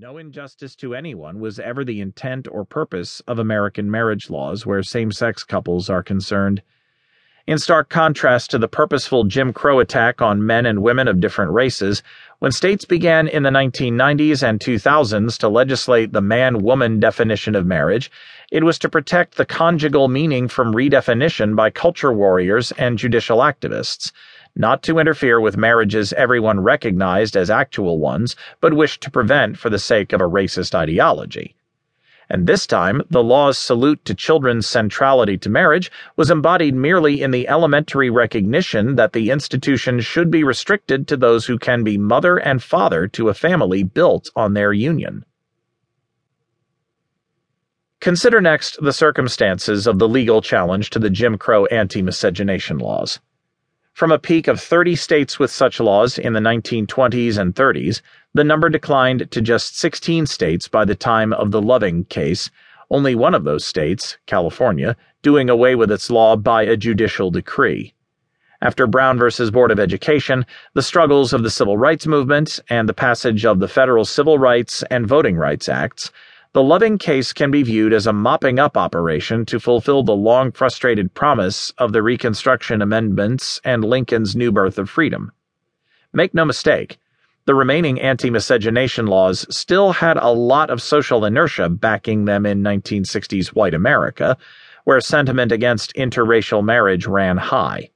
No injustice to anyone was ever the intent or purpose of American marriage laws where same sex couples are concerned. In stark contrast to the purposeful Jim Crow attack on men and women of different races, when states began in the 1990s and 2000s to legislate the man woman definition of marriage, it was to protect the conjugal meaning from redefinition by culture warriors and judicial activists not to interfere with marriages everyone recognized as actual ones, but wished to prevent for the sake of a racist ideology. And this time, the law's salute to children's centrality to marriage was embodied merely in the elementary recognition that the institution should be restricted to those who can be mother and father to a family built on their union. Consider next the circumstances of the legal challenge to the Jim Crow anti miscegenation laws. From a peak of 30 states with such laws in the 1920s and 30s, the number declined to just 16 states by the time of the Loving case, only one of those states, California, doing away with its law by a judicial decree. After Brown v. Board of Education, the struggles of the Civil Rights Movement, and the passage of the Federal Civil Rights and Voting Rights Acts, the Loving case can be viewed as a mopping up operation to fulfill the long frustrated promise of the Reconstruction Amendments and Lincoln's new birth of freedom. Make no mistake, the remaining anti miscegenation laws still had a lot of social inertia backing them in 1960s white America, where sentiment against interracial marriage ran high.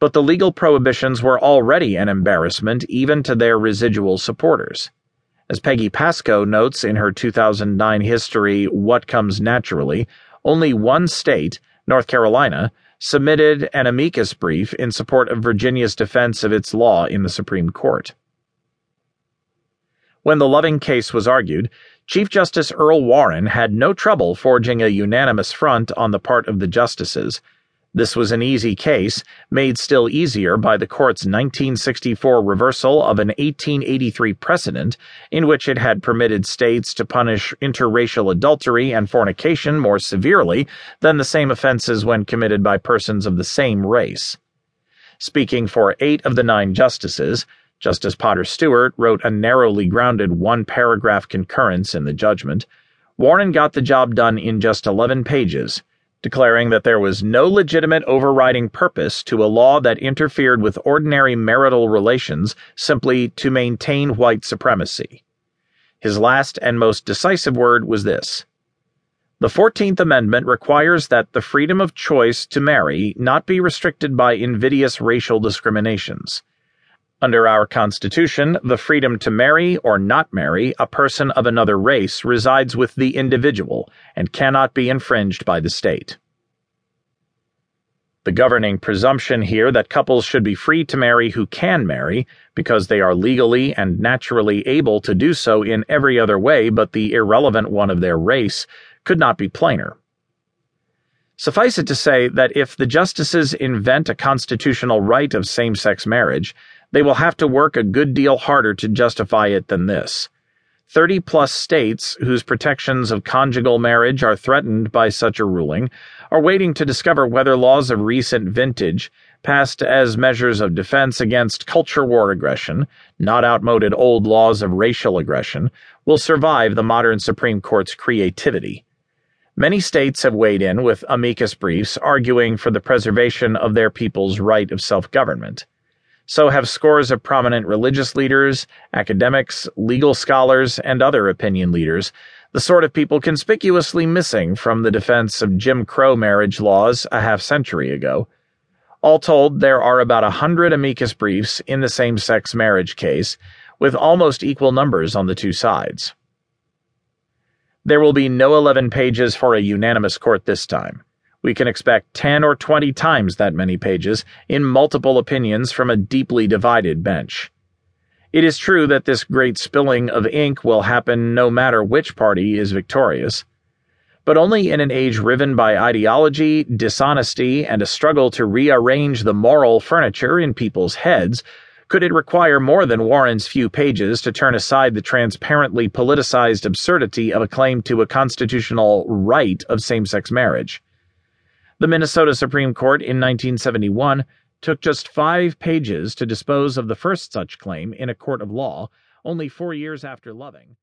But the legal prohibitions were already an embarrassment even to their residual supporters. As Peggy Pascoe notes in her 2009 history, What Comes Naturally, only one state, North Carolina, submitted an amicus brief in support of Virginia's defense of its law in the Supreme Court. When the Loving case was argued, Chief Justice Earl Warren had no trouble forging a unanimous front on the part of the justices this was an easy case, made still easier by the court's 1964 reversal of an 1883 precedent in which it had permitted states to punish interracial adultery and fornication more severely than the same offenses when committed by persons of the same race. Speaking for eight of the nine justices, Justice Potter Stewart wrote a narrowly grounded one paragraph concurrence in the judgment. Warren got the job done in just 11 pages declaring that there was no legitimate overriding purpose to a law that interfered with ordinary marital relations simply to maintain white supremacy. His last and most decisive word was this The Fourteenth Amendment requires that the freedom of choice to marry not be restricted by invidious racial discriminations. Under our Constitution, the freedom to marry or not marry a person of another race resides with the individual and cannot be infringed by the state. The governing presumption here that couples should be free to marry who can marry, because they are legally and naturally able to do so in every other way but the irrelevant one of their race, could not be plainer. Suffice it to say that if the justices invent a constitutional right of same sex marriage, they will have to work a good deal harder to justify it than this. 30 plus states whose protections of conjugal marriage are threatened by such a ruling are waiting to discover whether laws of recent vintage, passed as measures of defense against culture war aggression, not outmoded old laws of racial aggression, will survive the modern Supreme Court's creativity. Many states have weighed in with amicus briefs arguing for the preservation of their people's right of self government. So have scores of prominent religious leaders, academics, legal scholars, and other opinion leaders, the sort of people conspicuously missing from the defense of Jim Crow marriage laws a half century ago. All told, there are about a hundred amicus briefs in the same sex marriage case, with almost equal numbers on the two sides. There will be no 11 pages for a unanimous court this time we can expect 10 or 20 times that many pages in multiple opinions from a deeply divided bench. It is true that this great spilling of ink will happen no matter which party is victorious. But only in an age riven by ideology, dishonesty, and a struggle to rearrange the moral furniture in people's heads could it require more than Warren's few pages to turn aside the transparently politicized absurdity of a claim to a constitutional right of same sex marriage. The Minnesota Supreme Court in 1971 took just five pages to dispose of the first such claim in a court of law, only four years after Loving.